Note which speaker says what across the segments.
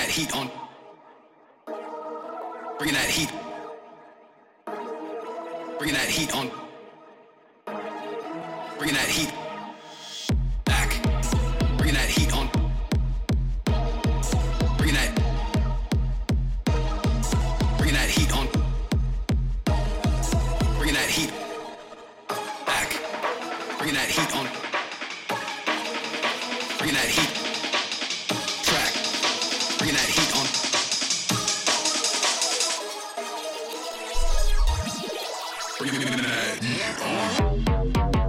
Speaker 1: that heat on. Bringing that heat. Bringing that heat on. Bringing that heat. Yeah.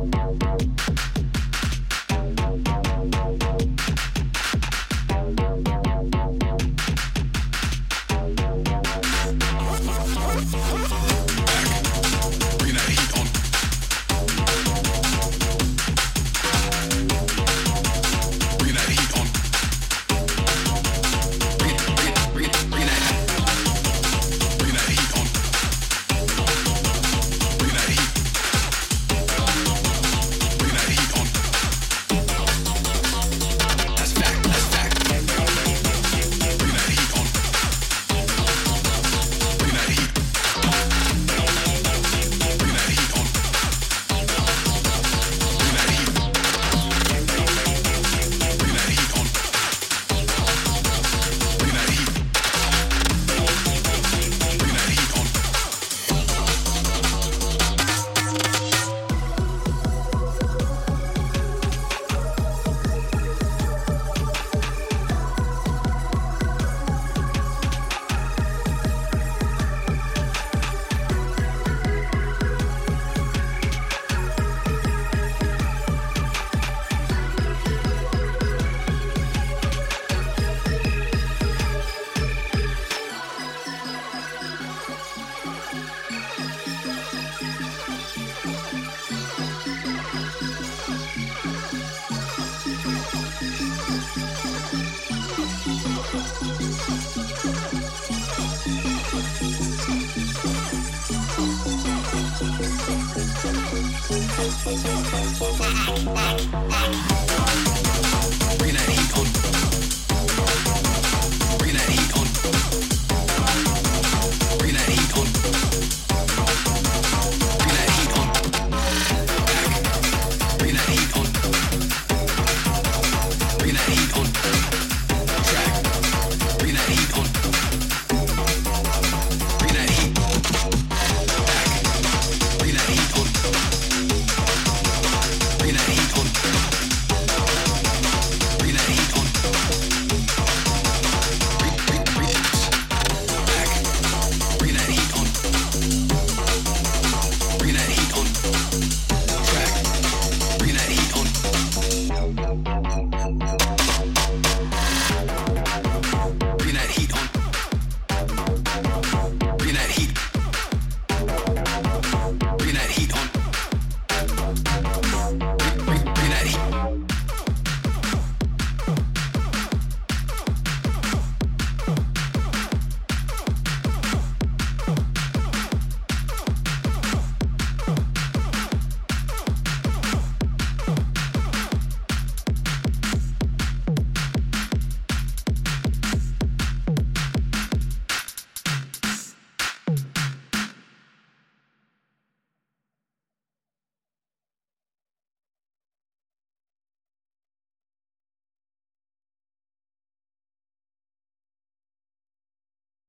Speaker 1: that heat on.